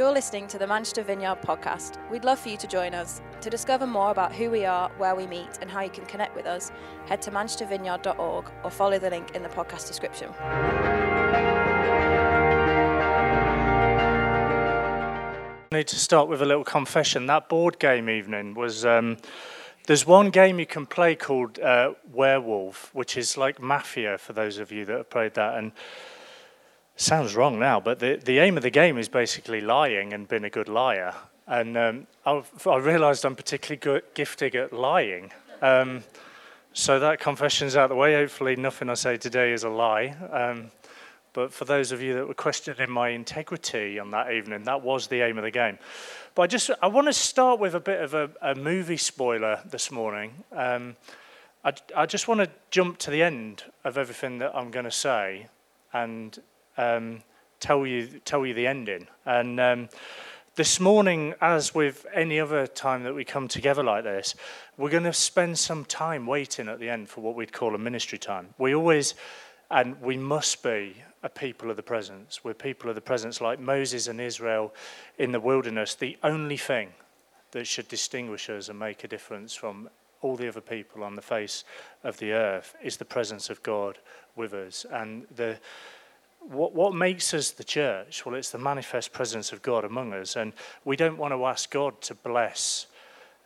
You're listening to the Manchester Vineyard podcast. We'd love for you to join us. To discover more about who we are, where we meet, and how you can connect with us, head to manchestervineyard.org or follow the link in the podcast description. I need to start with a little confession. That board game evening was. Um, there's one game you can play called uh, Werewolf, which is like Mafia for those of you that have played that. And sounds wrong now, but the, the aim of the game is basically lying and being a good liar. And um, I, realised I'm particularly good, gifted at lying. Um, so that confession's out of the way. Hopefully, nothing I say today is a lie. Um, but for those of you that were questioning my integrity on that evening, that was the aim of the game. But I just I want to start with a bit of a, a movie spoiler this morning. Um, I, I just want to jump to the end of everything that I'm going to say and um, tell you tell you the ending. And um, this morning, as with any other time that we come together like this, we're going to spend some time waiting at the end for what we'd call a ministry time. We always and we must be a people of the presence. We're people of the presence, like Moses and Israel in the wilderness. The only thing that should distinguish us and make a difference from all the other people on the face of the earth is the presence of God with us. And the what, what makes us the church? Well, it's the manifest presence of God among us. And we don't want to ask God to bless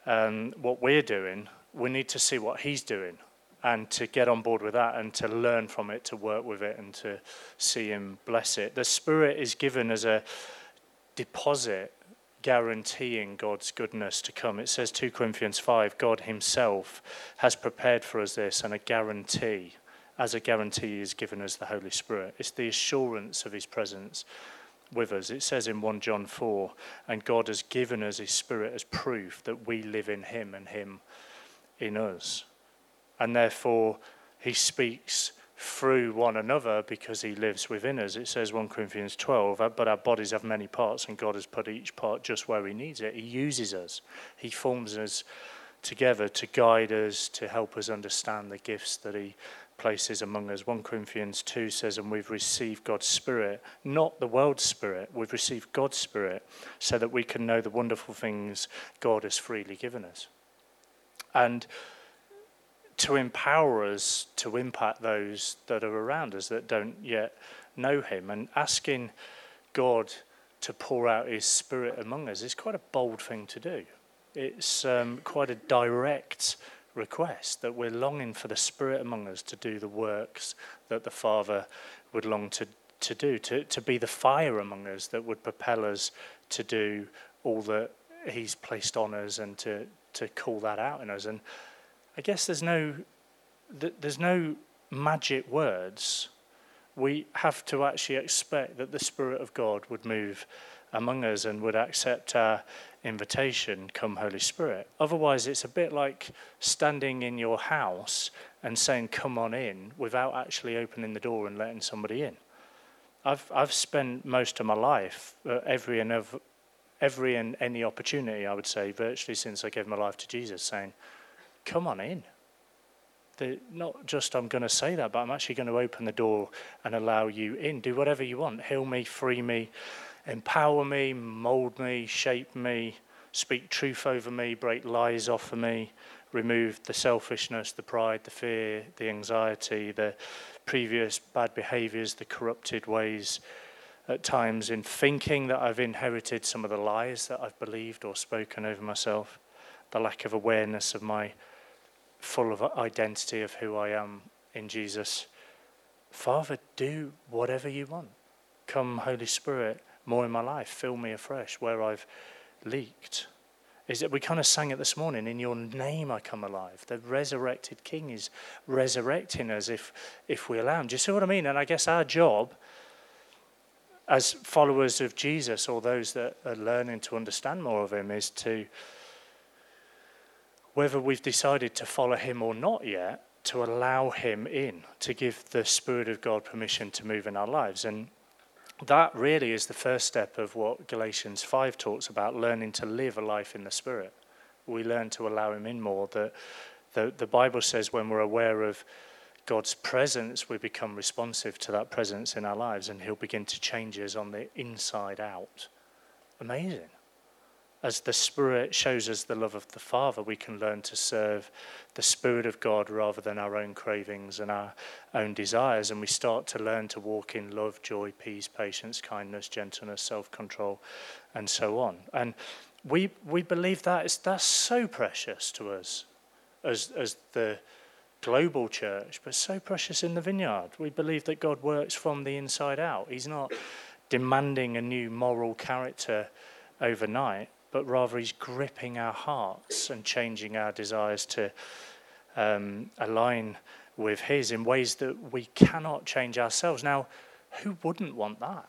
um, what we're doing. We need to see what He's doing and to get on board with that and to learn from it, to work with it, and to see Him bless it. The Spirit is given as a deposit guaranteeing God's goodness to come. It says 2 Corinthians 5 God Himself has prepared for us this and a guarantee as a guarantee, He's given us the Holy Spirit. It's the assurance of His presence with us. It says in 1 John 4, and God has given us His Spirit as proof that we live in Him and Him in us. And therefore, He speaks through one another because He lives within us. It says 1 Corinthians 12, uh, but our bodies have many parts, and God has put each part just where He needs it. He uses us, He forms us together to guide us, to help us understand the gifts that He places among us. 1 Corinthians 2 says, And we've received God's Spirit, not the world's Spirit. We've received God's Spirit so that we can know the wonderful things God has freely given us. And to empower us to impact those that are around us that don't yet know Him. And asking God to pour out His Spirit among us is quite a bold thing to do. It's um, quite a direct request that we're longing for the Spirit among us to do the works that the Father would long to, to do, to, to be the fire among us that would propel us to do all that He's placed on us and to, to call that out in us. And I guess there's no, there's no magic words. We have to actually expect that the Spirit of God would move among us and would accept our invitation, come Holy Spirit. Otherwise, it's a bit like standing in your house and saying, come on in, without actually opening the door and letting somebody in. I've, I've spent most of my life, uh, every, and every, every and any opportunity, I would say, virtually since I gave my life to Jesus, saying, come on in. The, not just I'm going to say that, but I'm actually going to open the door and allow you in. Do whatever you want. Heal me, free me, empower me, mold me, shape me, speak truth over me, break lies off of me, remove the selfishness, the pride, the fear, the anxiety, the previous bad behaviors, the corrupted ways at times in thinking that I've inherited some of the lies that I've believed or spoken over myself, the lack of awareness of my full of identity of who I am in Jesus. Father, do whatever you want. Come, Holy Spirit more in my life. Fill me afresh where I've leaked. Is that we kind of sang it this morning, in your name I come alive. The resurrected King is resurrecting us if, if we allow him. Do you see what I mean? And I guess our job as followers of Jesus or those that are learning to understand more of him is to, whether we've decided to follow him or not yet, to allow him in, to give the Spirit of God permission to move in our lives. And that really is the first step of what Galatians 5 talks about learning to live a life in the Spirit. We learn to allow Him in more. That the, the Bible says when we're aware of God's presence, we become responsive to that presence in our lives, and He'll begin to change us on the inside out. amazing. As the Spirit shows us the love of the Father, we can learn to serve the Spirit of God rather than our own cravings and our own desires. And we start to learn to walk in love, joy, peace, patience, kindness, gentleness, self control, and so on. And we, we believe that is, that's so precious to us as, as the global church, but so precious in the vineyard. We believe that God works from the inside out. He's not demanding a new moral character overnight, but rather He's gripping our hearts and changing our desires to um, align with His in ways that we cannot change ourselves. Now, who wouldn't want that?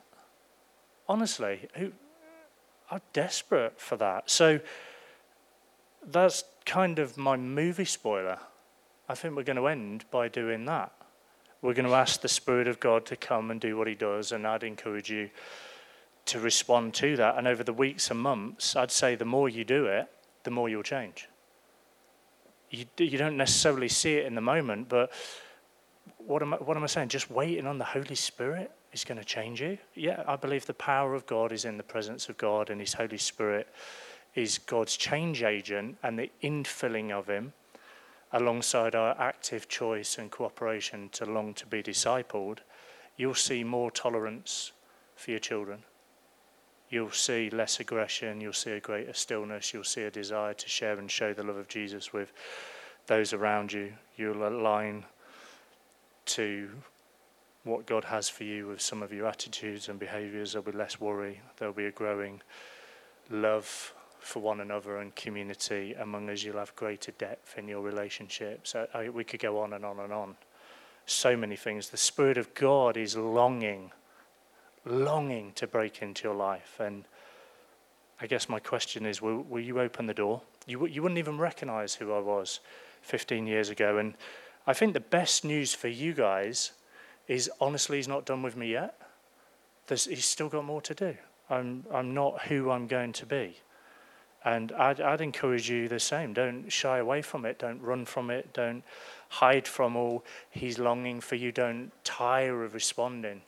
Honestly, who are desperate for that? So that's kind of my movie spoiler. I think we're going to end by doing that. We're going to ask the Spirit of God to come and do what He does, and I'd encourage you to respond to that. And over the weeks and months, I'd say the more you do it, the more you'll change. You, you don't necessarily see it in the moment, but what am, I, what am I saying? Just waiting on the Holy Spirit is going to change you. Yeah, I believe the power of God is in the presence of God, and His Holy Spirit is God's change agent, and the infilling of Him alongside our active choice and cooperation to long to be discipled, you'll see more tolerance for your children. You'll see less aggression, you'll see a greater stillness, you'll see a desire to share and show the love of Jesus with those around you. You'll align to what God has for you with some of your attitudes and behaviors. There'll be less worry, there'll be a growing love for one another and community among us, you'll have greater depth in your relationships. So, I, we could go on and on and on. So many things. The Spirit of God is longing, longing to break into your life. And I guess my question is will, will you open the door? You, you wouldn't even recognize who I was 15 years ago. And I think the best news for you guys is honestly, he's not done with me yet. There's, he's still got more to do. I'm, I'm not who I'm going to be. And I'd, I'd, encourage you the same. Don't shy away from it. Don't run from it. Don't hide from all He's longing for you. Don't tire of responding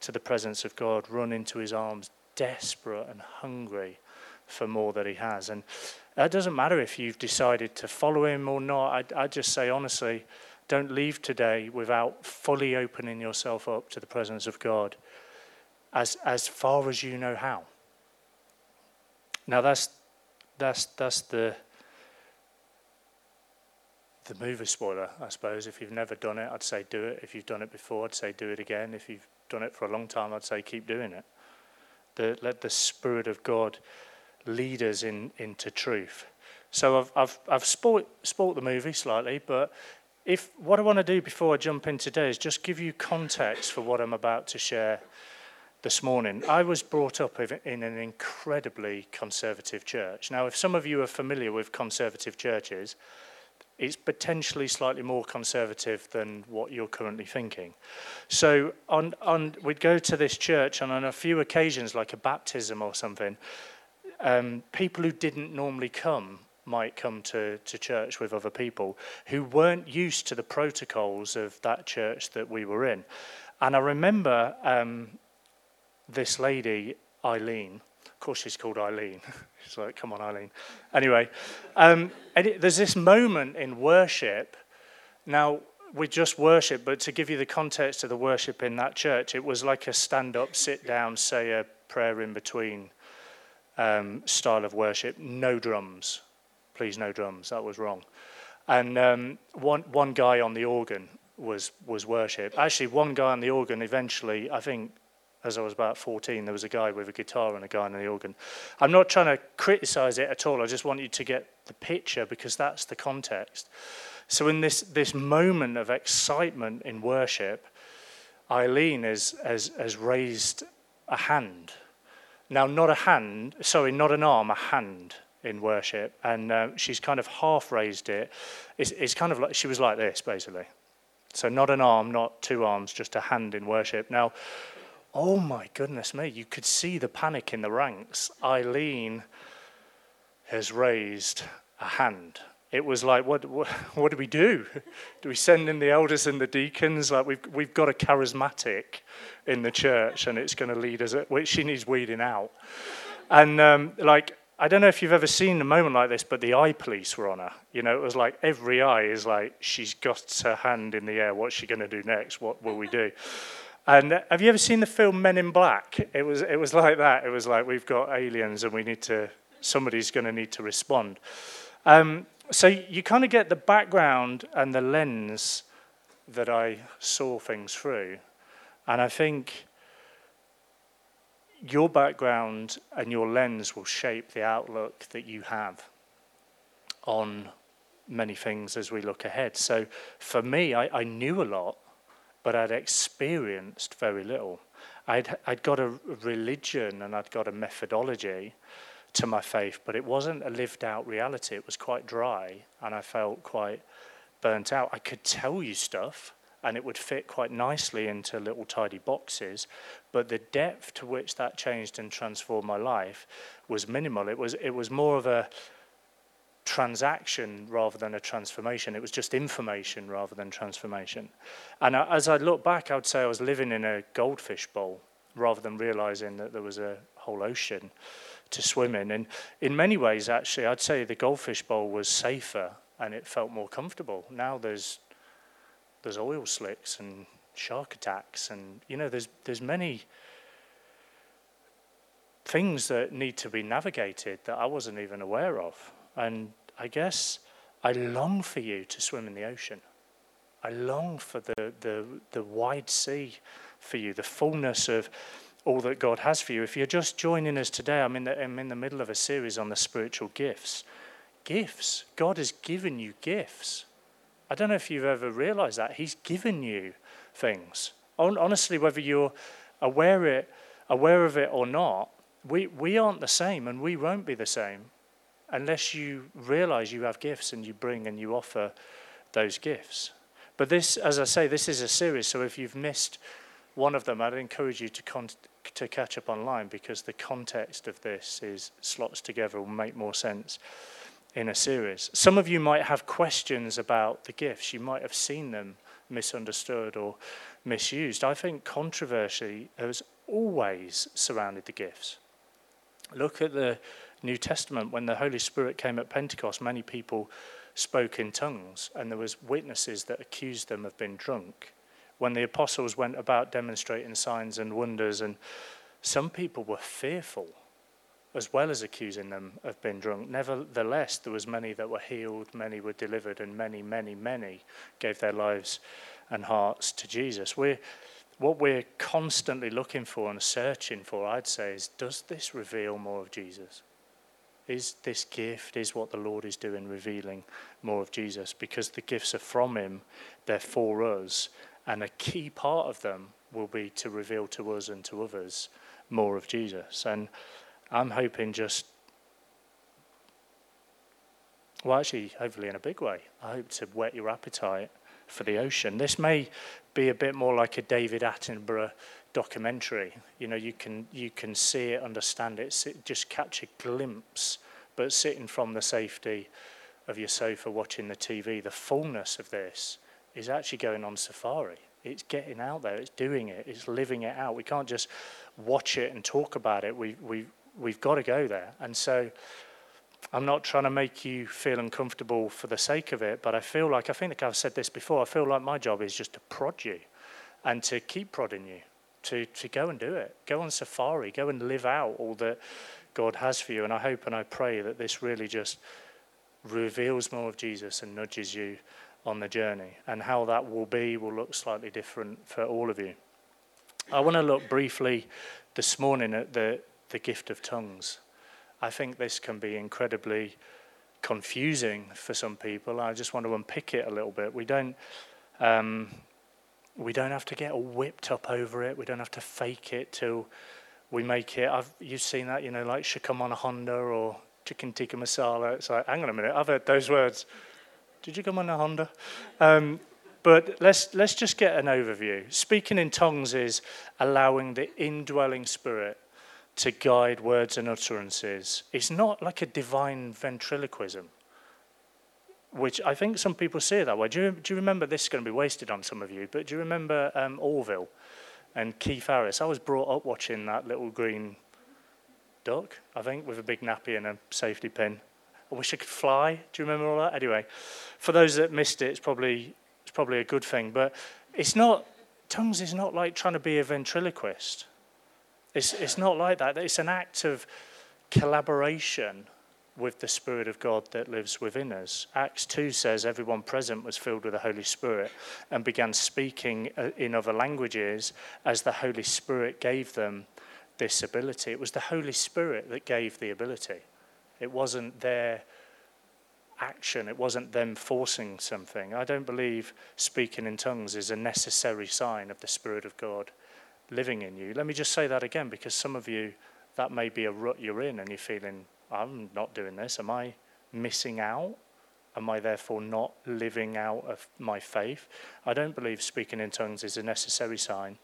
to the presence of God. Run into His arms, desperate and hungry for more that He has. And that doesn't matter if you've decided to follow Him or not. I'd, I'd just say, honestly, don't leave today without fully opening yourself up to the presence of God as, as far as you know how. Now, that's that's that's the the movie spoiler, I suppose. If you've never done it, I'd say do it. If you've done it before, I'd say do it again. If you've done it for a long time, I'd say keep doing it. The, let the Spirit of God lead us in, into truth. So I've, I've, I've sport, sport the movie slightly, but if what I want to do before I jump in today is just give you context for what I'm about to share this morning. I was brought up in an incredibly conservative church. Now, if some of you are familiar with conservative churches, it's potentially slightly more conservative than what you're currently thinking. So, on, on, we'd go to this church, and on a few occasions, like a baptism or something, um, people who didn't normally come might come to, to church with other people who weren't used to the protocols of that church that we were in. And I remember um, this lady, Eileen, of course she's called Eileen. she's like, come on, Eileen. Anyway, um, it, there's this moment in worship. Now, we just worship, but to give you the context of the worship in that church, it was like a stand up, sit down, say a prayer in between um, style of worship. No drums. Please, no drums. That was wrong. And um, one, one guy on the organ was, was worship. Actually, one guy on the organ eventually, I think, as I was about 14, there was a guy with a guitar and a guy on the organ. I'm not trying to criticize it at all. I just want you to get the picture because that's the context. So, in this, this moment of excitement in worship, Eileen has, has, has raised a hand. Now, not a hand, sorry, not an arm, a hand in worship. And uh, she's kind of half raised it. It's, it's kind of like she was like this, basically. So, not an arm, not two arms, just a hand in worship. Now, oh my goodness me, you could see the panic in the ranks. Eileen has raised a hand. It was like, what, what, what do we do? Do we send in the elders and the deacons? Like, we've, we've got a charismatic in the church and it's going to lead us, which she needs weeding out. And um, like, I don't know if you've ever seen a moment like this, but the eye police were on her. You know, it was like every eye is like, she's got her hand in the air. What's she going to do next? What will we do? And have you ever seen the film Men in Black? It was, it was like that. It was like, we've got aliens and we need to, somebody's going to need to respond. Um, so you kind of get the background and the lens that I saw things through. And I think your background and your lens will shape the outlook that you have on many things as we look ahead. So for me, I, I knew a lot, but I'd experienced very little. I'd, I'd got a religion and I'd got a methodology to my faith, but it wasn't a lived out reality. It was quite dry, and I felt quite burnt out. I could tell you stuff, and it would fit quite nicely into little tidy boxes. But the depth to which that changed and transformed my life was minimal. It was, it was more of a transaction rather than a transformation. It was just information rather than transformation. And as I look back, I would say I was living in a goldfish bowl rather than realizing that there was a whole ocean to swim in. And in many ways, actually, I'd say the goldfish bowl was safer and it felt more comfortable. Now there's there's oil slicks and shark attacks, and you know, there's there's many things that need to be navigated that I wasn't even aware of. And I guess I long for you to swim in the ocean. I long for the, the, the wide sea for you, the fullness of all that God has for you. If you're just joining us today, I'm in the, I'm in the middle of a series on the spiritual gifts. Gifts. God has given you gifts. I don't know if you've ever realized that. He's given you things. Honestly, whether you're aware, it, aware of it or not, we, we aren't the same and we won't be the same unless you realize you have gifts and you bring and you offer those gifts. But this, as I say, this is a series, so if you've missed one of them, I'd encourage you to, con- to catch up online because the context of this is slots together will make more sense in a series. Some of you might have questions about the gifts. You might have seen them misunderstood or misused. I think controversy has always surrounded the gifts. Look at the New Testament when the Holy Spirit came at Pentecost, many people spoke in tongues and there was witnesses that accused them of being drunk. When the apostles went about demonstrating signs and wonders and some people were fearful as well as accusing them of being drunk. Nevertheless, there was many that were healed, many were delivered, and many, many, many gave their lives and hearts to Jesus. We're, what we're constantly looking for and searching for, I'd say, is does this reveal more of Jesus? Is this gift, is what the Lord is doing, revealing more of Jesus? Because the gifts are from Him, they're for us, and a key part of them will be to reveal to us and to others more of Jesus. And I'm hoping just, well, actually, hopefully in a big way. I hope to whet your appetite for the ocean. This may be a bit more like a David Attenborough documentary. You know, you can you can see it, understand it, sit, just catch a glimpse, but sitting from the safety of your sofa watching the TV, the fullness of this is actually going on safari. It's getting out there, it's doing it, it's living it out. We can't just watch it and talk about it. We, we, we've got to go there. And so I'm not trying to make you feel uncomfortable for the sake of it, but I feel like, I think I've said this before, I feel like my job is just to prod you and to keep prodding you, to, to go and do it. Go on safari, go and live out all that God has for you. And I hope and I pray that this really just reveals more of Jesus and nudges you on the journey. And how that will be will look slightly different for all of you. I want to look briefly this morning at the, the gift of tongues. I think this can be incredibly confusing for some people. I just want to unpick it a little bit. We don't, um, we don't have to get whipped up over it. We don't have to fake it till we make it. I've, you've seen that, you know, like Shakamana Honda or chicken tikka masala. It's like, hang on a minute, I've heard those words. Did you come on a Honda? Um, but let's, let's just get an overview. Speaking in tongues is allowing the indwelling spirit to guide words and utterances. It's not like a divine ventriloquism, which I think some people see it that way. Do you, do you remember this is going to be wasted on some of you? But do you remember um, Orville and Keith Harris? I was brought up watching that little green duck, I think, with a big nappy and a safety pin. I wish I could fly. Do you remember all that? Anyway, for those that missed it, it's probably it's probably a good thing. But it's not tongues is not like trying to be a ventriloquist. It's it's not like that. It's an act of collaboration with the Spirit of God that lives within us. Acts 2 says everyone present was filled with the Holy Spirit and began speaking uh, in other languages as the Holy Spirit gave them this ability. It was the Holy Spirit that gave the ability. It wasn't their action, it wasn't them forcing something. I don't believe speaking in tongues is a necessary sign of the Spirit of God living in you. Let me just say that again because some of you, that may be a rut you're in and you're feeling, I'm not doing this. Am I missing out? Am I therefore not living out of my faith? I don't believe speaking in tongues is a necessary sign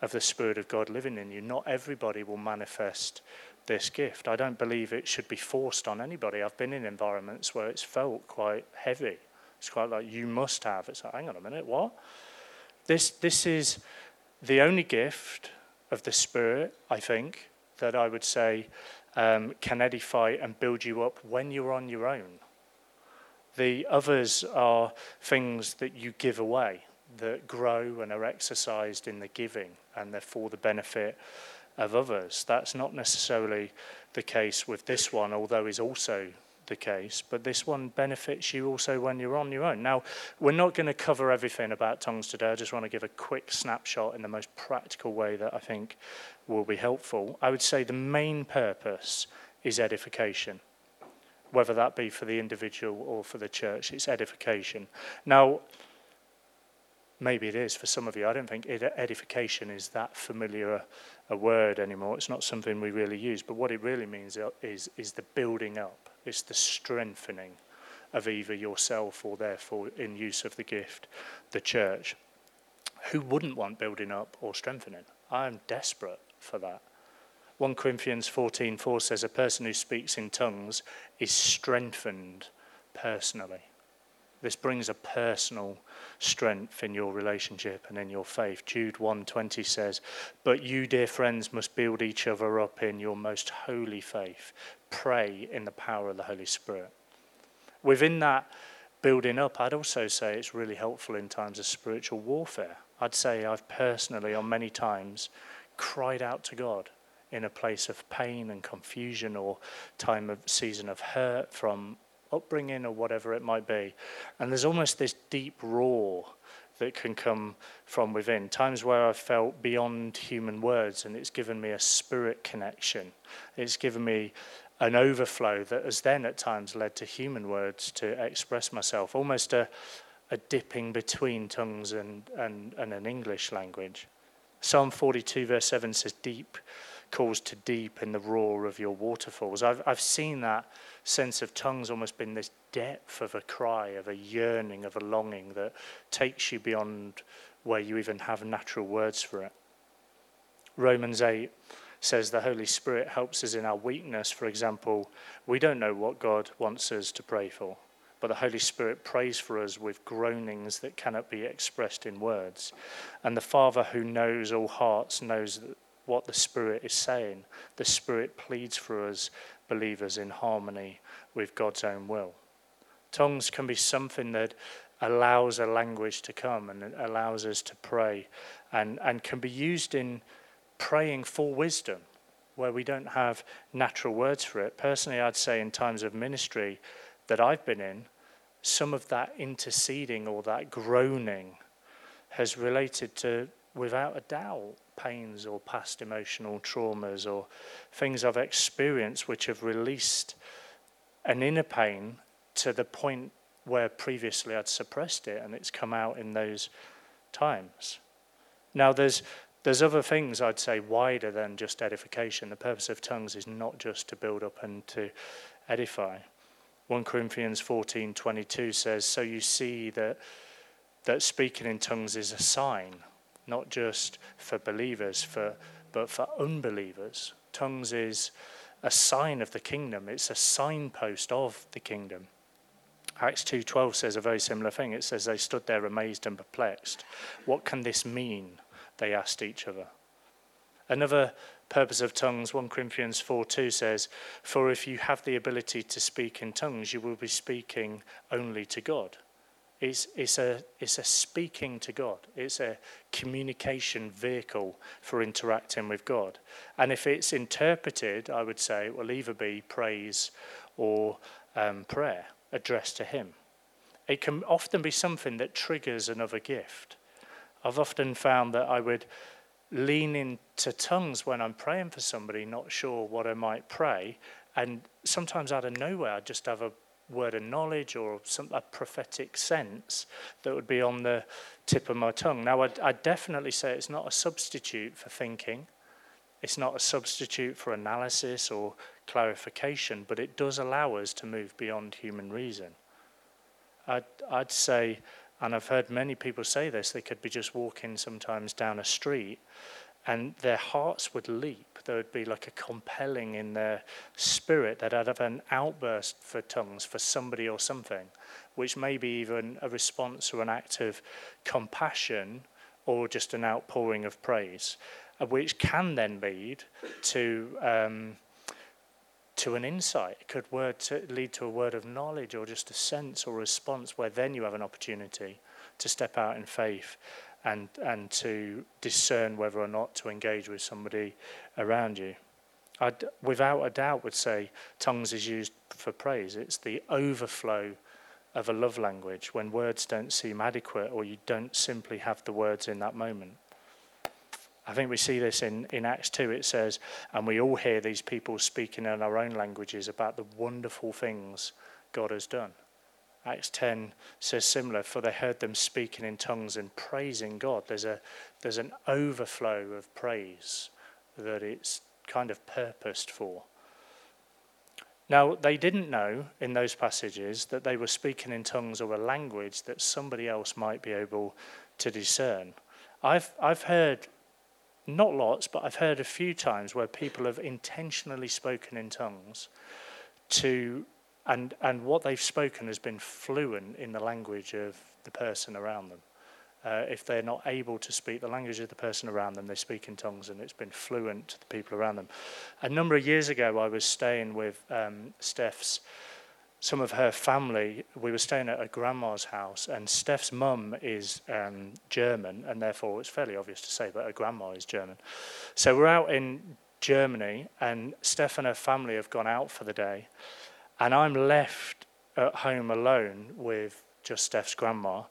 of the Spirit of God living in you. Not everybody will manifest this gift. I don't believe it should be forced on anybody. I've been in environments where it's felt quite heavy. It's quite like you must have. It's like, hang on a minute, what? This this is the only gift of the Spirit, I think, that I would say um, can edify and build you up when you're on your own. The others are things that you give away that grow and are exercised in the giving and they're for the benefit of others. That's not necessarily the case with this one, although is also the case, but this one benefits you also when you're on your own. Now, we're not going to cover everything about tongues today. I just want to give a quick snapshot in the most practical way that I think will be helpful. I would say the main purpose is edification, whether that be for the individual or for the church, it's edification. Now, maybe it is for some of you. I don't think edification is that familiar a word anymore. It's not something we really use. But what it really means is, is the building up, it's the strengthening of either yourself or, therefore, in use of the gift, the church. Who wouldn't want building up or strengthening? I'm desperate for that. 1 Corinthians 14:4 says a person who speaks in tongues is strengthened personally. This brings a personal strength in your relationship and in your faith. Jude 1:20 says, "But you, dear friends, must build each other up in your most holy faith. Pray in the power of the Holy Spirit." Within that building up, I'd also say it's really helpful in times of spiritual warfare. I'd say I've personally, on many times, cried out to God in a place of pain and confusion or time of season of hurt from upbringing or whatever it might be. And there's almost this deep roar that can come from within. Times where I've felt beyond human words, and it's given me a spirit connection. It's given me an overflow that has then at times led to human words to express myself, almost a, a dipping between tongues and, and, and an English language. Psalm 42, verse 7 says, Deep calls to deep in the roar of your waterfalls. I've, I've seen that sense of tongues almost been this depth of a cry, of a yearning, of a longing that takes you beyond where you even have natural words for it. Romans 8 says the Holy Spirit helps us in our weakness. For example, we don't know what God wants us to pray for, but the Holy Spirit prays for us with groanings that cannot be expressed in words. And the Father who knows all hearts knows what the Spirit is saying. The Spirit pleads for us believers in harmony with God's own will. Tongues can be something that allows a language to come and allows us to pray and, and can be used in praying for wisdom where we don't have natural words for it. Personally, I'd say in times of ministry that I've been in, some of that interceding or that groaning has related to, without a doubt, pains or past emotional traumas or things I've experienced which have released an inner pain to the point where previously I'd suppressed it and it's come out in those times. Now, there's, there's other things I'd say wider than just edification. The purpose of tongues is not just to build up and to edify. 1 Corinthians 14:22 says, "So you see that that speaking in tongues is a sign not just for believers, for, but for unbelievers. Tongues is a sign of the kingdom, it's a signpost of the kingdom. Acts 2:12 says a very similar thing. It says they stood there amazed and perplexed. What can this mean? They asked each other. Another purpose of tongues, 1 Corinthians 4 2 says, For if you have the ability to speak in tongues, you will be speaking only to God. It's, it's, a, it's a speaking to God, it's a communication vehicle for interacting with God. And if it's interpreted, I would say it will either be praise or um, prayer addressed to Him. It can often be something that triggers another gift. I've often found that I would lean into tongues when I'm praying for somebody, not sure what I might pray. And sometimes out of nowhere, I just have a word of knowledge or some, a prophetic sense that would be on the tip of my tongue. Now, I'd, I'd definitely say it's not a substitute for thinking, it's not a substitute for analysis or clarification, but it does allow us to move beyond human reason. I'd, I'd say and I've heard many people say this, they could be just walking sometimes down a street and their hearts would leap. There would be like a compelling in their spirit that I'd have an outburst for tongues for somebody or something, which may be even a response or an act of compassion or just an outpouring of praise, uh, which can then lead to. Um, to an insight. It could word to lead to a word of knowledge or just a sense or response where then you have an opportunity to step out in faith and, and to discern whether or not to engage with somebody around you. I, without a doubt, would say tongues is used for praise. It's the overflow of a love language when words don't seem adequate or you don't simply have the words in that moment. I think we see this in, in Acts 2. It says, and we all hear these people speaking in our own languages about the wonderful things God has done. Acts 10 says similar, for they heard them speaking in tongues and praising God. There's, a, there's an overflow of praise that it's kind of purposed for. Now, they didn't know in those passages that they were speaking in tongues or a language that somebody else might be able to discern. I've, I've heard not lots, but I've heard a few times where people have intentionally spoken in tongues to, and, and what they've spoken has been fluent in the language of the person around them. Uh, if they're not able to speak the language of the person around them, they speak in tongues and it's been fluent to the people around them. A number of years ago, I was staying with um, Steph's some of her family, we were staying at a grandma's house, and Steph's mum is um, German, and therefore it's fairly obvious to say, that her grandma is German. So we're out in Germany, and Steph and her family have gone out for the day, and I'm left at home alone with just Steph's grandma.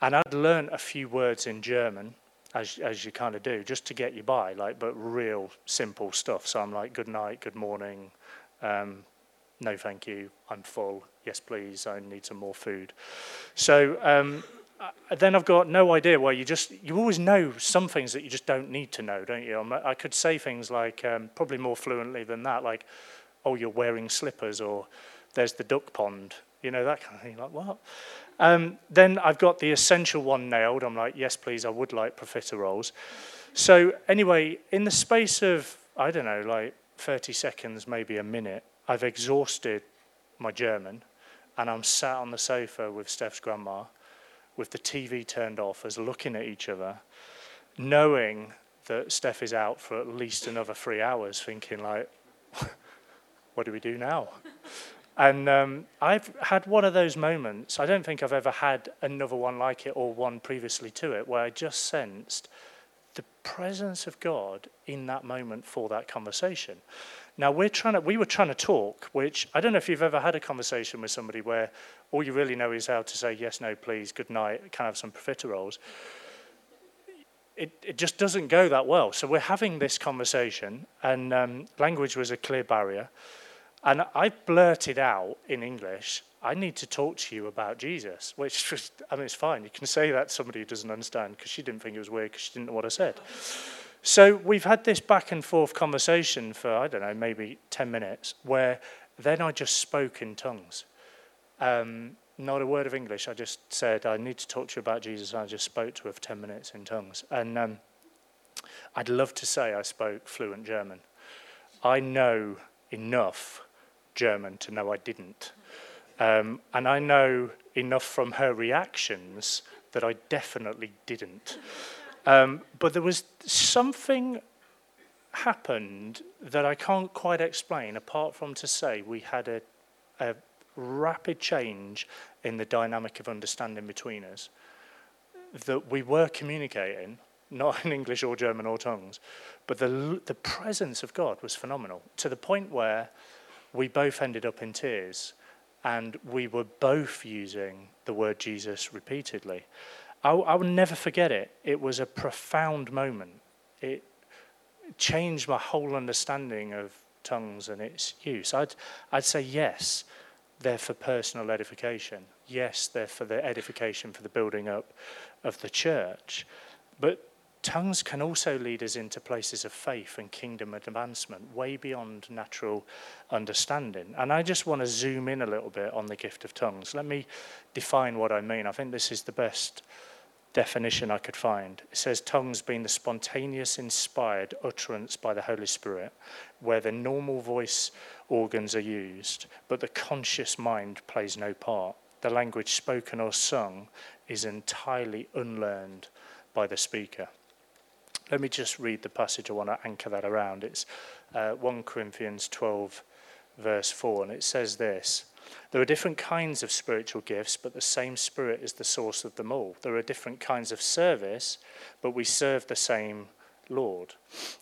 And I'd learned a few words in German, as, as you kind of do, just to get you by, like, but real simple stuff. So I'm like, good night, good morning, um, no thank you, I'm full, yes please, I need some more food. So um, then I've got no idea why you just, you always know some things that you just don't need to know, don't you? I could say things like, um, probably more fluently than that, like, oh, you're wearing slippers, or there's the duck pond, you know, that kind of thing, like, what? Um, then I've got the essential one nailed. I'm like, yes, please, I would like profiteroles. So anyway, in the space of, I don't know, like 30 seconds, maybe a minute, I've exhausted my German and I'm sat on the sofa with Steph's grandma with the TV turned off as looking at each other, knowing that Steph is out for at least another three hours, thinking like, what do we do now? and um, I've had one of those moments. I don't think I've ever had another one like it or one previously to it, where I just sensed the presence of God in that moment for that conversation. Now we're trying to, we were trying to talk, which I don't know if you've ever had a conversation with somebody where all you really know is how to say yes, no, please, good night, can I have some profiteroles? It, it just doesn't go that well. So we're having this conversation, and um, language was a clear barrier. And I blurted out in English, I need to talk to you about Jesus, which just, I mean, it's fine. You can say that to somebody who doesn't understand because she didn't think it was weird because she didn't know what I said. So we've had this back and forth conversation for, I don't know, maybe 10 minutes, where then I just spoke in tongues. Um, not a word of English. I just said, I need to talk to you about Jesus. And I just spoke to her for 10 minutes in tongues. And um, I'd love to say I spoke fluent German. I know enough German to know I didn't. Um, and I know enough from her reactions that I definitely didn't. Um, but there was something happened that I can't quite explain, apart from to say we had a, a rapid change in the dynamic of understanding between us. That we were communicating, not in English or German or tongues, but the, the presence of God was phenomenal to the point where we both ended up in tears and we were both using the word Jesus repeatedly. I, I will never forget it. It was a profound moment. It changed my whole understanding of tongues and its use. I'd, I'd say yes, they're for personal edification. Yes, they're for the edification for the building up of the church. But tongues can also lead us into places of faith and kingdom advancement, way beyond natural understanding. And I just want to zoom in a little bit on the gift of tongues. Let me define what I mean. I think this is the best definition I could find. It says tongues being the spontaneous, inspired utterance by the Holy Spirit, where the normal voice organs are used, but the conscious mind plays no part. The language spoken or sung is entirely unlearned by the speaker. Let me just read the passage. I want to anchor that around. It's uh, 1 Corinthians 12, verse 4, and it says this There are different kinds of spiritual gifts, but the same Spirit is the source of them all. There are different kinds of service, but we serve the same Lord.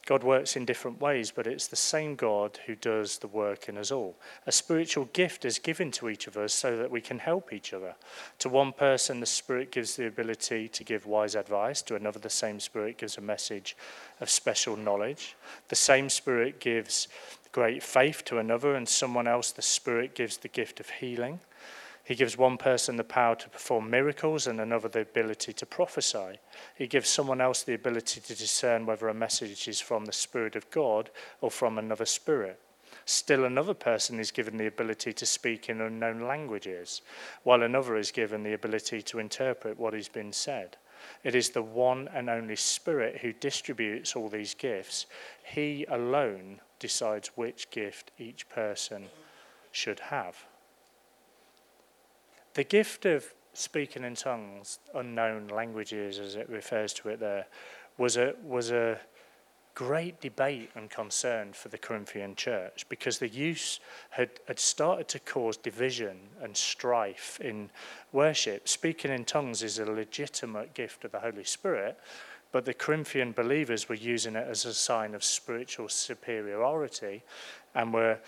God works in different ways, but it's the same God who does the work in us all. A spiritual gift is given to each of us so that we can help each other. To one person, the Spirit gives the ability to give wise advice, to another, the same Spirit gives a message of special knowledge. The same Spirit gives great faith to another, and someone else, the Spirit gives the gift of healing. He gives one person the power to perform miracles and another the ability to prophesy. He gives someone else the ability to discern whether a message is from the Spirit of God or from another spirit. Still, another person is given the ability to speak in unknown languages, while another is given the ability to interpret what has been said. It is the one and only Spirit who distributes all these gifts. He alone decides which gift each person should have. The gift of speaking in tongues, unknown languages, as it refers to it there, was a, was a great debate and concern for the Corinthian church because the use had, had started to cause division and strife in worship. Speaking in tongues is a legitimate gift of the Holy Spirit, but the Corinthian believers were using it as a sign of spiritual superiority and were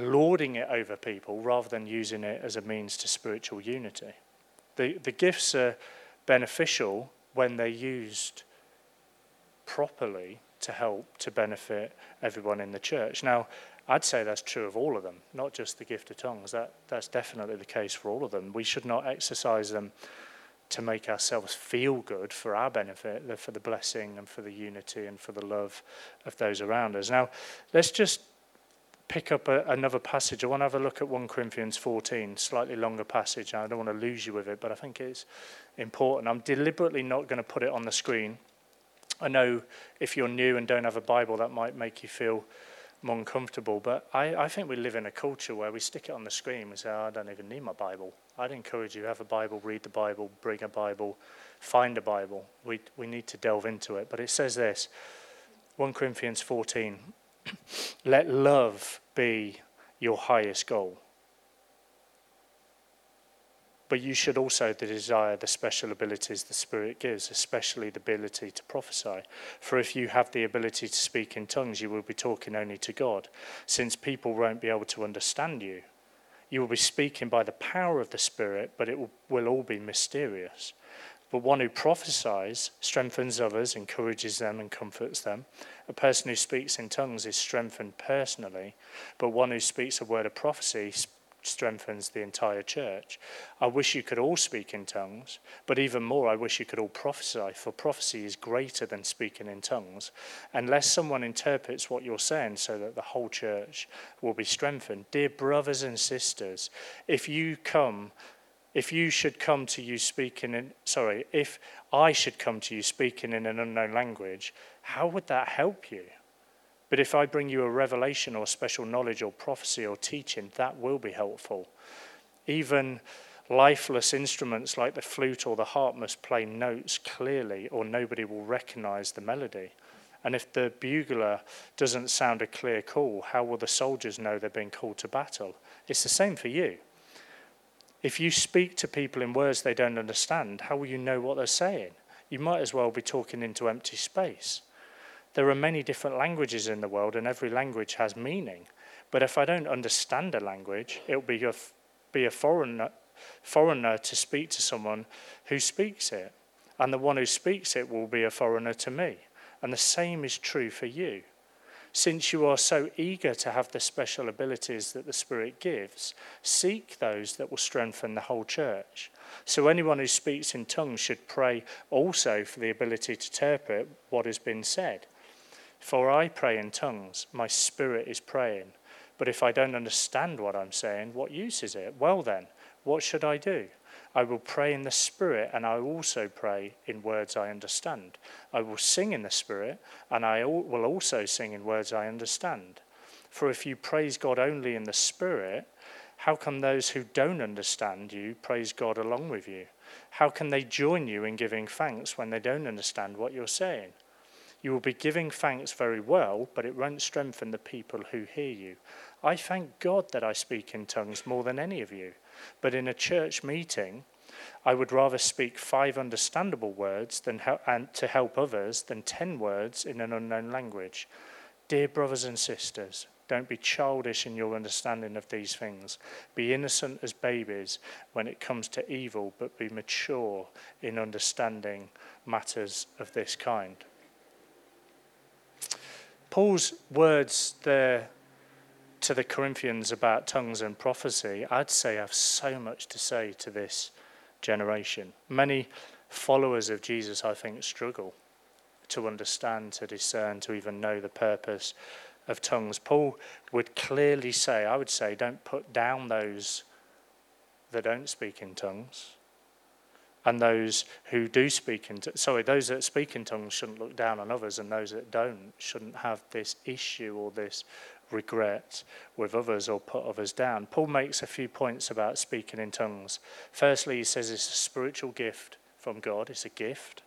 lording it over people rather than using it as a means to spiritual unity. The, the gifts are beneficial when they're used properly to help to benefit everyone in the church. Now, I'd say that's true of all of them, not just the gift of tongues. That, that's definitely the case for all of them. We should not exercise them to make ourselves feel good for our benefit, for the blessing and for the unity and for the love of those around us. Now, let's just pick up a, another passage. I want to have a look at 1 Corinthians 14, slightly longer passage. I don't want to lose you with it, but I think it's important. I'm deliberately not going to put it on the screen. I know if you're new and don't have a Bible, that might make you feel more uncomfortable, but I, I think we live in a culture where we stick it on the screen and say, oh, I don't even need my Bible. I'd encourage you, have a Bible, read the Bible, bring a Bible, find a Bible. We, we need to delve into it. But it says this 1 Corinthians 14 let love be your highest goal. But you should also desire the special abilities the Spirit gives, especially the ability to prophesy. For if you have the ability to speak in tongues, you will be talking only to God, since people won't be able to understand you. You will be speaking by the power of the Spirit, but it will, will all be mysterious. But one who prophesies strengthens others, encourages them, and comforts them. A person who speaks in tongues is strengthened personally, but one who speaks a word of prophecy strengthens the entire church. I wish you could all speak in tongues, but even more, I wish you could all prophesy, for prophecy is greater than speaking in tongues. Unless someone interprets what you're saying so that the whole church will be strengthened. Dear brothers and sisters, if you come if you should come to you speaking in, sorry, if I should come to you speaking in an unknown language, how would that help you? But if I bring you a revelation or special knowledge or prophecy or teaching, that will be helpful. Even lifeless instruments like the flute or the harp must play notes clearly, or nobody will recognize the melody. And if the bugler doesn't sound a clear call, how will the soldiers know they're being called to battle? It's the same for you. If you speak to people in words they don't understand, how will you know what they're saying? You might as well be talking into empty space. There are many different languages in the world, and every language has meaning. But if I don't understand a language, it will be a, be a foreigner, foreigner to speak to someone who speaks it. And the one who speaks it will be a foreigner to me. And the same is true for you. Since you are so eager to have the special abilities that the Spirit gives, seek those that will strengthen the whole church. So, anyone who speaks in tongues should pray also for the ability to interpret what has been said. For I pray in tongues, my spirit is praying. But if I don't understand what I'm saying, what use is it? Well, then, what should I do? I will pray in the Spirit, and I also pray in words I understand. I will sing in the Spirit, and I will also sing in words I understand. For if you praise God only in the Spirit, how can those who don't understand you praise God along with you? How can they join you in giving thanks when they don't understand what you're saying? You will be giving thanks very well, but it won't strengthen the people who hear you. I thank God that I speak in tongues more than any of you. But in a church meeting, I would rather speak five understandable words than and to help others than ten words in an unknown language. Dear brothers and sisters, don't be childish in your understanding of these things. Be innocent as babies when it comes to evil, but be mature in understanding matters of this kind. Paul's words there to the Corinthians about tongues and prophecy, I'd say I have so much to say to this generation. Many followers of Jesus, I think, struggle to understand, to discern, to even know the purpose of tongues. Paul would clearly say, I would say, don't put down those that don't speak in tongues. And those who do speak in, sorry, those that speak in tongues shouldn't look down on others, and those that don't shouldn't have this issue or this regret with others or put others down. Paul makes a few points about speaking in tongues. Firstly, he says it's a spiritual gift from God, it's a gift.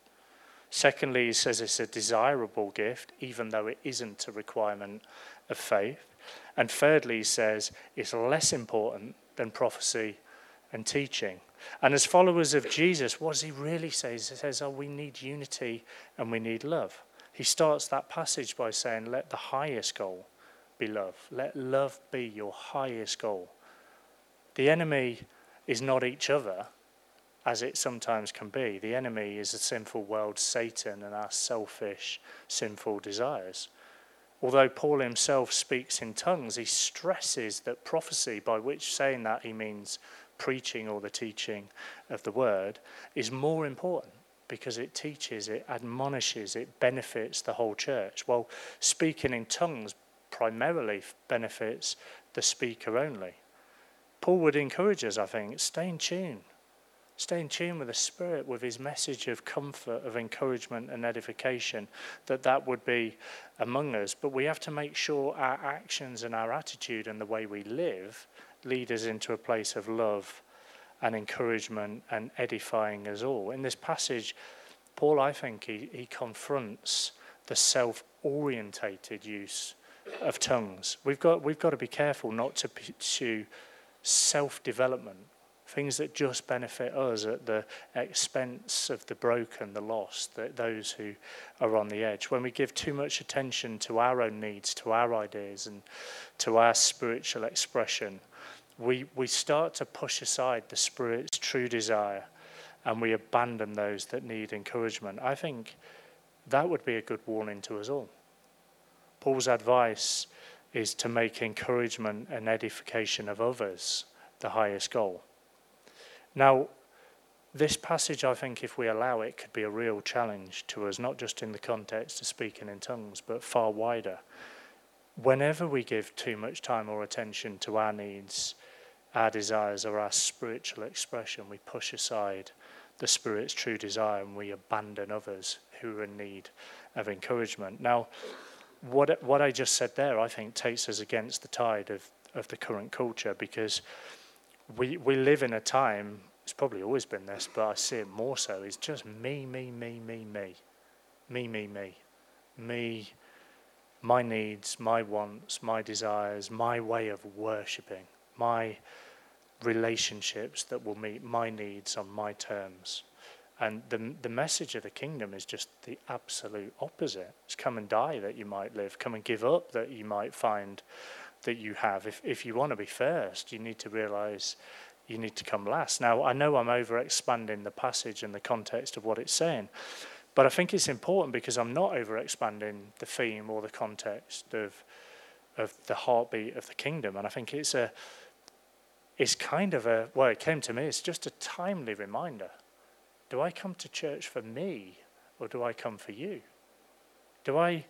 Secondly, he says it's a desirable gift, even though it isn't a requirement of faith. And thirdly, he says it's less important than prophecy and teaching. And as followers of Jesus, what does he really say? He says, Oh, we need unity and we need love. He starts that passage by saying, Let the highest goal be love. Let love be your highest goal. The enemy is not each other, as it sometimes can be. The enemy is the sinful world, Satan, and our selfish, sinful desires. Although Paul himself speaks in tongues, he stresses that prophecy, by which saying that he means preaching or the teaching of the word, is more important because it teaches, it admonishes, it benefits the whole church. Well, speaking in tongues primarily benefits the speaker only. Paul would encourage us, I think, stay in tune. Stay in tune with the Spirit, with his message of comfort, of encouragement and edification, that that would be among us. But we have to make sure our actions and our attitude and the way we live lead us into a place of love and encouragement and edifying us all. In this passage, Paul, I think, he, he confronts the self orientated use of tongues. We've got, we've got to be careful not to pursue self development, things that just benefit us at the expense of the broken, the lost, the, those who are on the edge. When we give too much attention to our own needs, to our ideas, and to our spiritual expression, we, we start to push aside the Spirit's true desire and we abandon those that need encouragement. I think that would be a good warning to us all. Paul's advice is to make encouragement and edification of others the highest goal. Now, this passage, I think, if we allow it, could be a real challenge to us, not just in the context of speaking in tongues, but far wider. Whenever we give too much time or attention to our needs, our desires, or our spiritual expression, we push aside the Spirit's true desire and we abandon others who are in need of encouragement. Now, what, what I just said there, I think, takes us against the tide of, of the current culture because we, we live in a time, it's probably always been this, but I see it more so, it's just me, me, me, me, me, me, me, me, me, my needs, my wants, my desires, my way of worshipping, my relationships that will meet my needs on my terms. And the, the message of the kingdom is just the absolute opposite. It's come and die that you might live, come and give up that you might find that you have. If, if you want to be first, you need to realize you need to come last. Now, I know I'm over expanding the passage and the context of what it's saying, but I think it's important because I'm not over expanding the theme or the context of, of the heartbeat of the kingdom. And I think it's a, it's kind of a, well, it came to me, it's just a timely reminder do I come to church for me or do I come for you? Do I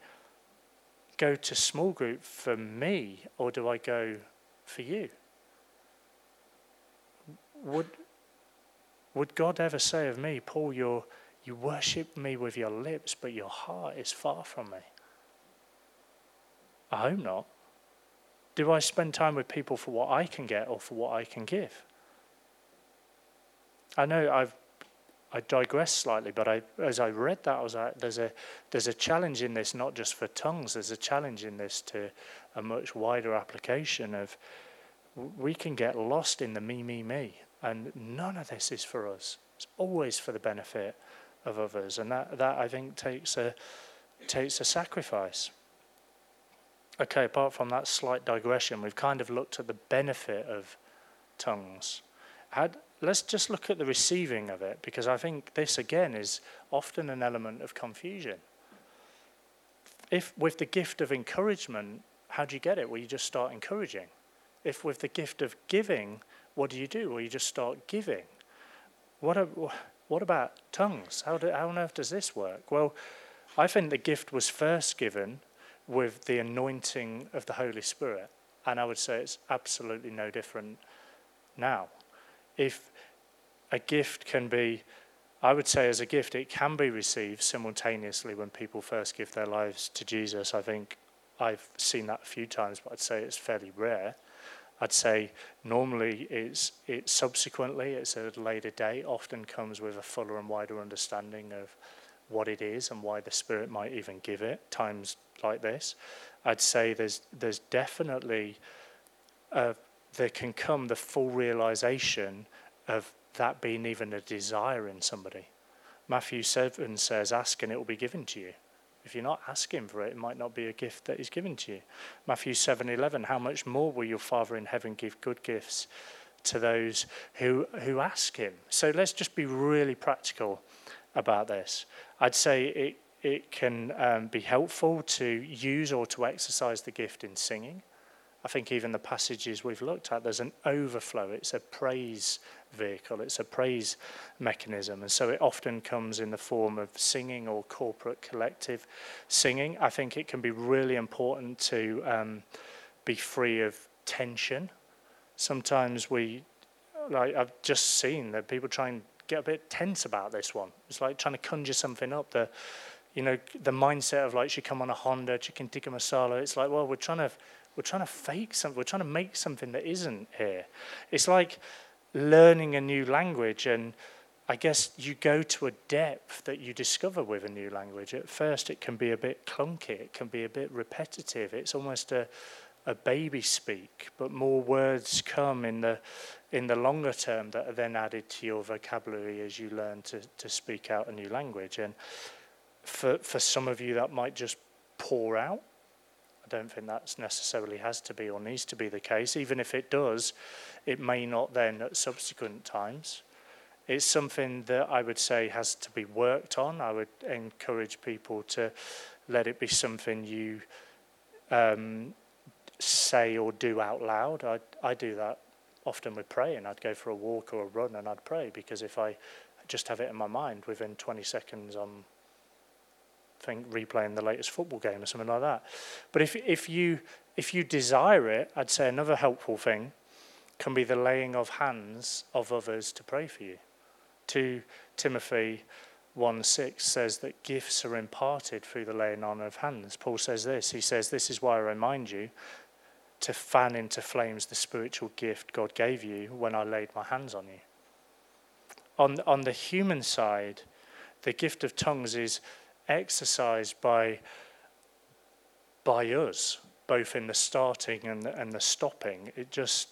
go to small group for me or do I go for you? Would, would God ever say of me, Paul, you you worship me with your lips, but your heart is far from me? I hope not. Do I spend time with people for what I can get or for what I can give? I know I've I digress slightly, but I, as I read that, I was like, there's a, there's a challenge in this, not just for tongues, there's a challenge in this to a much wider application of we can get lost in the me, me, me. And none of this is for us. It's always for the benefit of others. And that, that I think takes a, takes a sacrifice. Okay, apart from that slight digression, we've kind of looked at the benefit of tongues. Let's just look at the receiving of it, because I think this again is often an element of confusion. If with the gift of encouragement, how do you get it? Well, you just start encouraging. If with the gift of giving, what do you do? Well, you just start giving. What, a, what about tongues? How, do, how on earth does this work? Well, I think the gift was first given with the anointing of the Holy Spirit, and I would say it's absolutely no different now if a gift can be, I would say, as a gift, it can be received simultaneously when people first give their lives to Jesus. I think I've seen that a few times, but I'd say it's fairly rare. I'd say normally it's, it's subsequently, it's a later date, often comes with a fuller and wider understanding of what it is and why the Spirit might even give it, times like this. I'd say there's, there's definitely a there can come the full realization of that being even a desire in somebody. Matthew 7 says, Ask and it will be given to you. If you're not asking for it, it might not be a gift that is given to you. Matthew 7:11, how much more will your Father in heaven give good gifts to those who who ask him? So let's just be really practical about this. I'd say it it can um, be helpful to use or to exercise the gift in singing. I think even the passages we've looked at, there's an overflow. It's a praise vehicle, it's a praise mechanism. And so it often comes in the form of singing or corporate collective singing. I think it can be really important to um, be free of tension. Sometimes we, like I've just seen that people try and get a bit tense about this one. It's like trying to conjure something up. The, you know, the mindset of like, she come on a Honda, chicken tikka masala. It's like, well, we're trying to we're trying to fake something. We're trying to make something that isn't here. It's like learning a new language, and I guess you go to a depth that you discover with a new language. At first, it can be a bit clunky, it can be a bit repetitive. It's almost a, a baby speak, but more words come in the in the longer term that are then added to your vocabulary as you learn to, to speak out a new language. And for, for some of you, that might just pour out don't think that necessarily has to be or needs to be the case. Even if it does, it may not then at subsequent times. It's something that I would say has to be worked on. I would encourage people to let it be something you um, say or do out loud. I, I do that often with praying. I'd go for a walk or a run and I'd pray because if I just have it in my mind within 20 seconds, I'm think replaying the latest football game or something like that. But if if you if you desire it, I'd say another helpful thing can be the laying of hands of others to pray for you. 2 Timothy 1 6 says that gifts are imparted through the laying on of hands. Paul says this. He says, This is why I remind you to fan into flames the spiritual gift God gave you when I laid my hands on you. On, on the human side, the gift of tongues is exercised by by us, both in the starting and the, and the stopping. It just,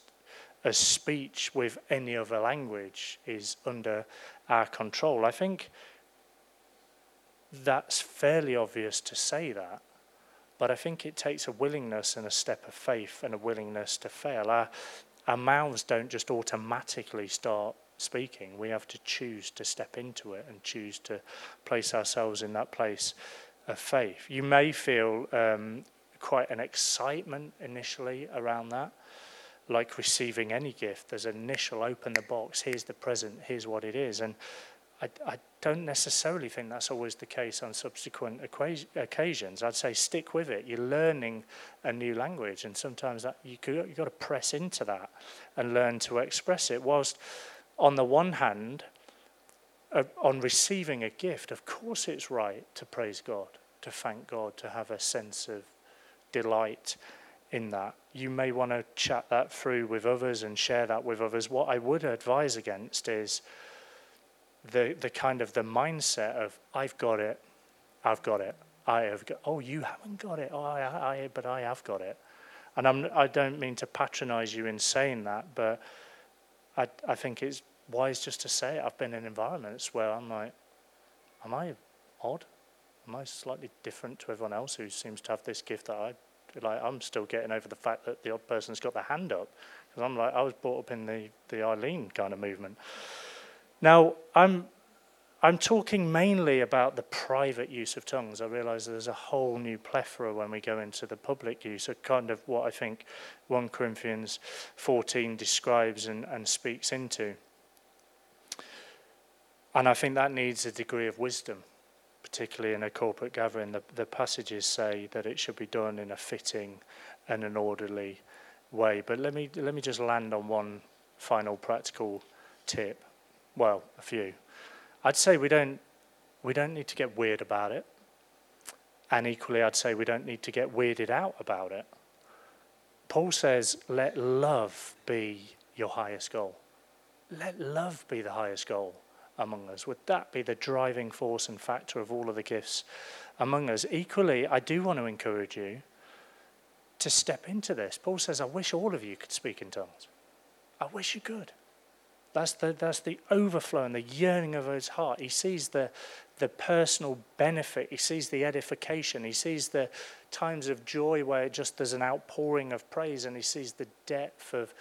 a speech with any other language is under our control. I think that's fairly obvious to say that, but I think it takes a willingness and a step of faith and a willingness to fail. Our, our mouths don't just automatically start speaking. We have to choose to step into it and choose to place ourselves in that place of faith. You may feel um, quite an excitement initially around that, like receiving any gift. There's an initial open the box, here's the present, here's what it is. And I, I don't necessarily think that's always the case on subsequent occasions. I'd say stick with it. You're learning a new language, and sometimes that you you've got to press into that and learn to express it. Whilst on the one hand, uh, on receiving a gift, of course it's right to praise God, to thank God, to have a sense of delight in that. You may want to chat that through with others and share that with others. What I would advise against is the, the kind of the mindset of, I've got it, I've got it, I have got, oh, you haven't got it, oh, I, I, but I have got it. And I'm, I don't mean to patronize you in saying that, but I, I think it's wise just to say it. I've been in environments where I'm like, am I odd? Am I slightly different to everyone else who seems to have this gift that I like? I'm still getting over the fact that the odd person's got their hand up because I'm like I was brought up in the the Eileen kind of movement. Now I'm I'm talking mainly about the private use of tongues. I realize there's a whole new plethora when we go into the public use, of kind of what I think 1 Corinthians 14 describes and, and speaks into. And I think that needs a degree of wisdom, particularly in a corporate gathering. The, the passages say that it should be done in a fitting and an orderly way. But let me, let me just land on one final practical tip. Well, a few. I'd say we don't, we don't need to get weird about it. And equally, I'd say we don't need to get weirded out about it. Paul says, let love be your highest goal. Let love be the highest goal among us? Would that be the driving force and factor of all of the gifts among us? Equally, I do want to encourage you to step into this. Paul says, I wish all of you could speak in tongues. I wish you could. That's the, that's the overflow and the yearning of his heart. He sees the, the personal benefit. He sees the edification. He sees the times of joy where just there's an outpouring of praise, and he sees the depth of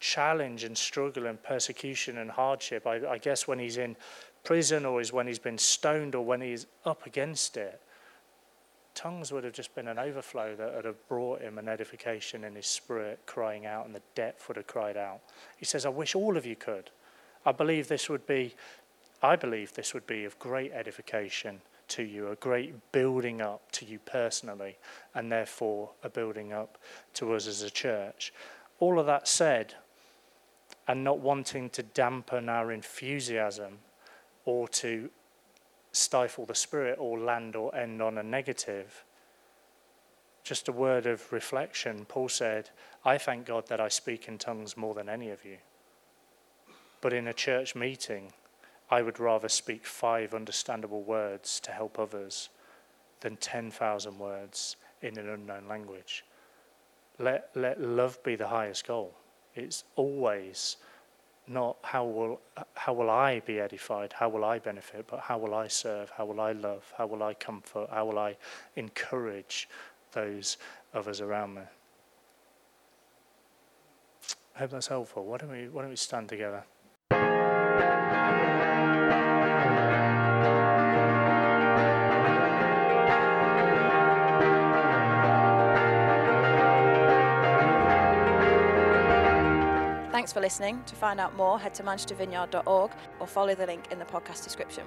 challenge and struggle and persecution and hardship. I, I guess when he's in prison or is when he's been stoned or when he's up against it, tongues would have just been an overflow that would have brought him an edification in his spirit, crying out, and the depth would have cried out. He says, I wish all of you could. I believe this would be, I believe this would be of great edification to you, a great building up to you personally, and therefore a building up to us as a church. All of that said, and not wanting to dampen our enthusiasm or to stifle the spirit or land or end on a negative. Just a word of reflection. Paul said, I thank God that I speak in tongues more than any of you. But in a church meeting, I would rather speak five understandable words to help others than 10,000 words in an unknown language. Let, let love be the highest goal. It's always not how will, how will I be edified, how will I benefit, but how will I serve, how will I love, how will I comfort, how will I encourage those us around me. I hope that's helpful. Why don't we, why don't we stand together? Thanks for listening. To find out more, head to manchestervineyard.org or follow the link in the podcast description.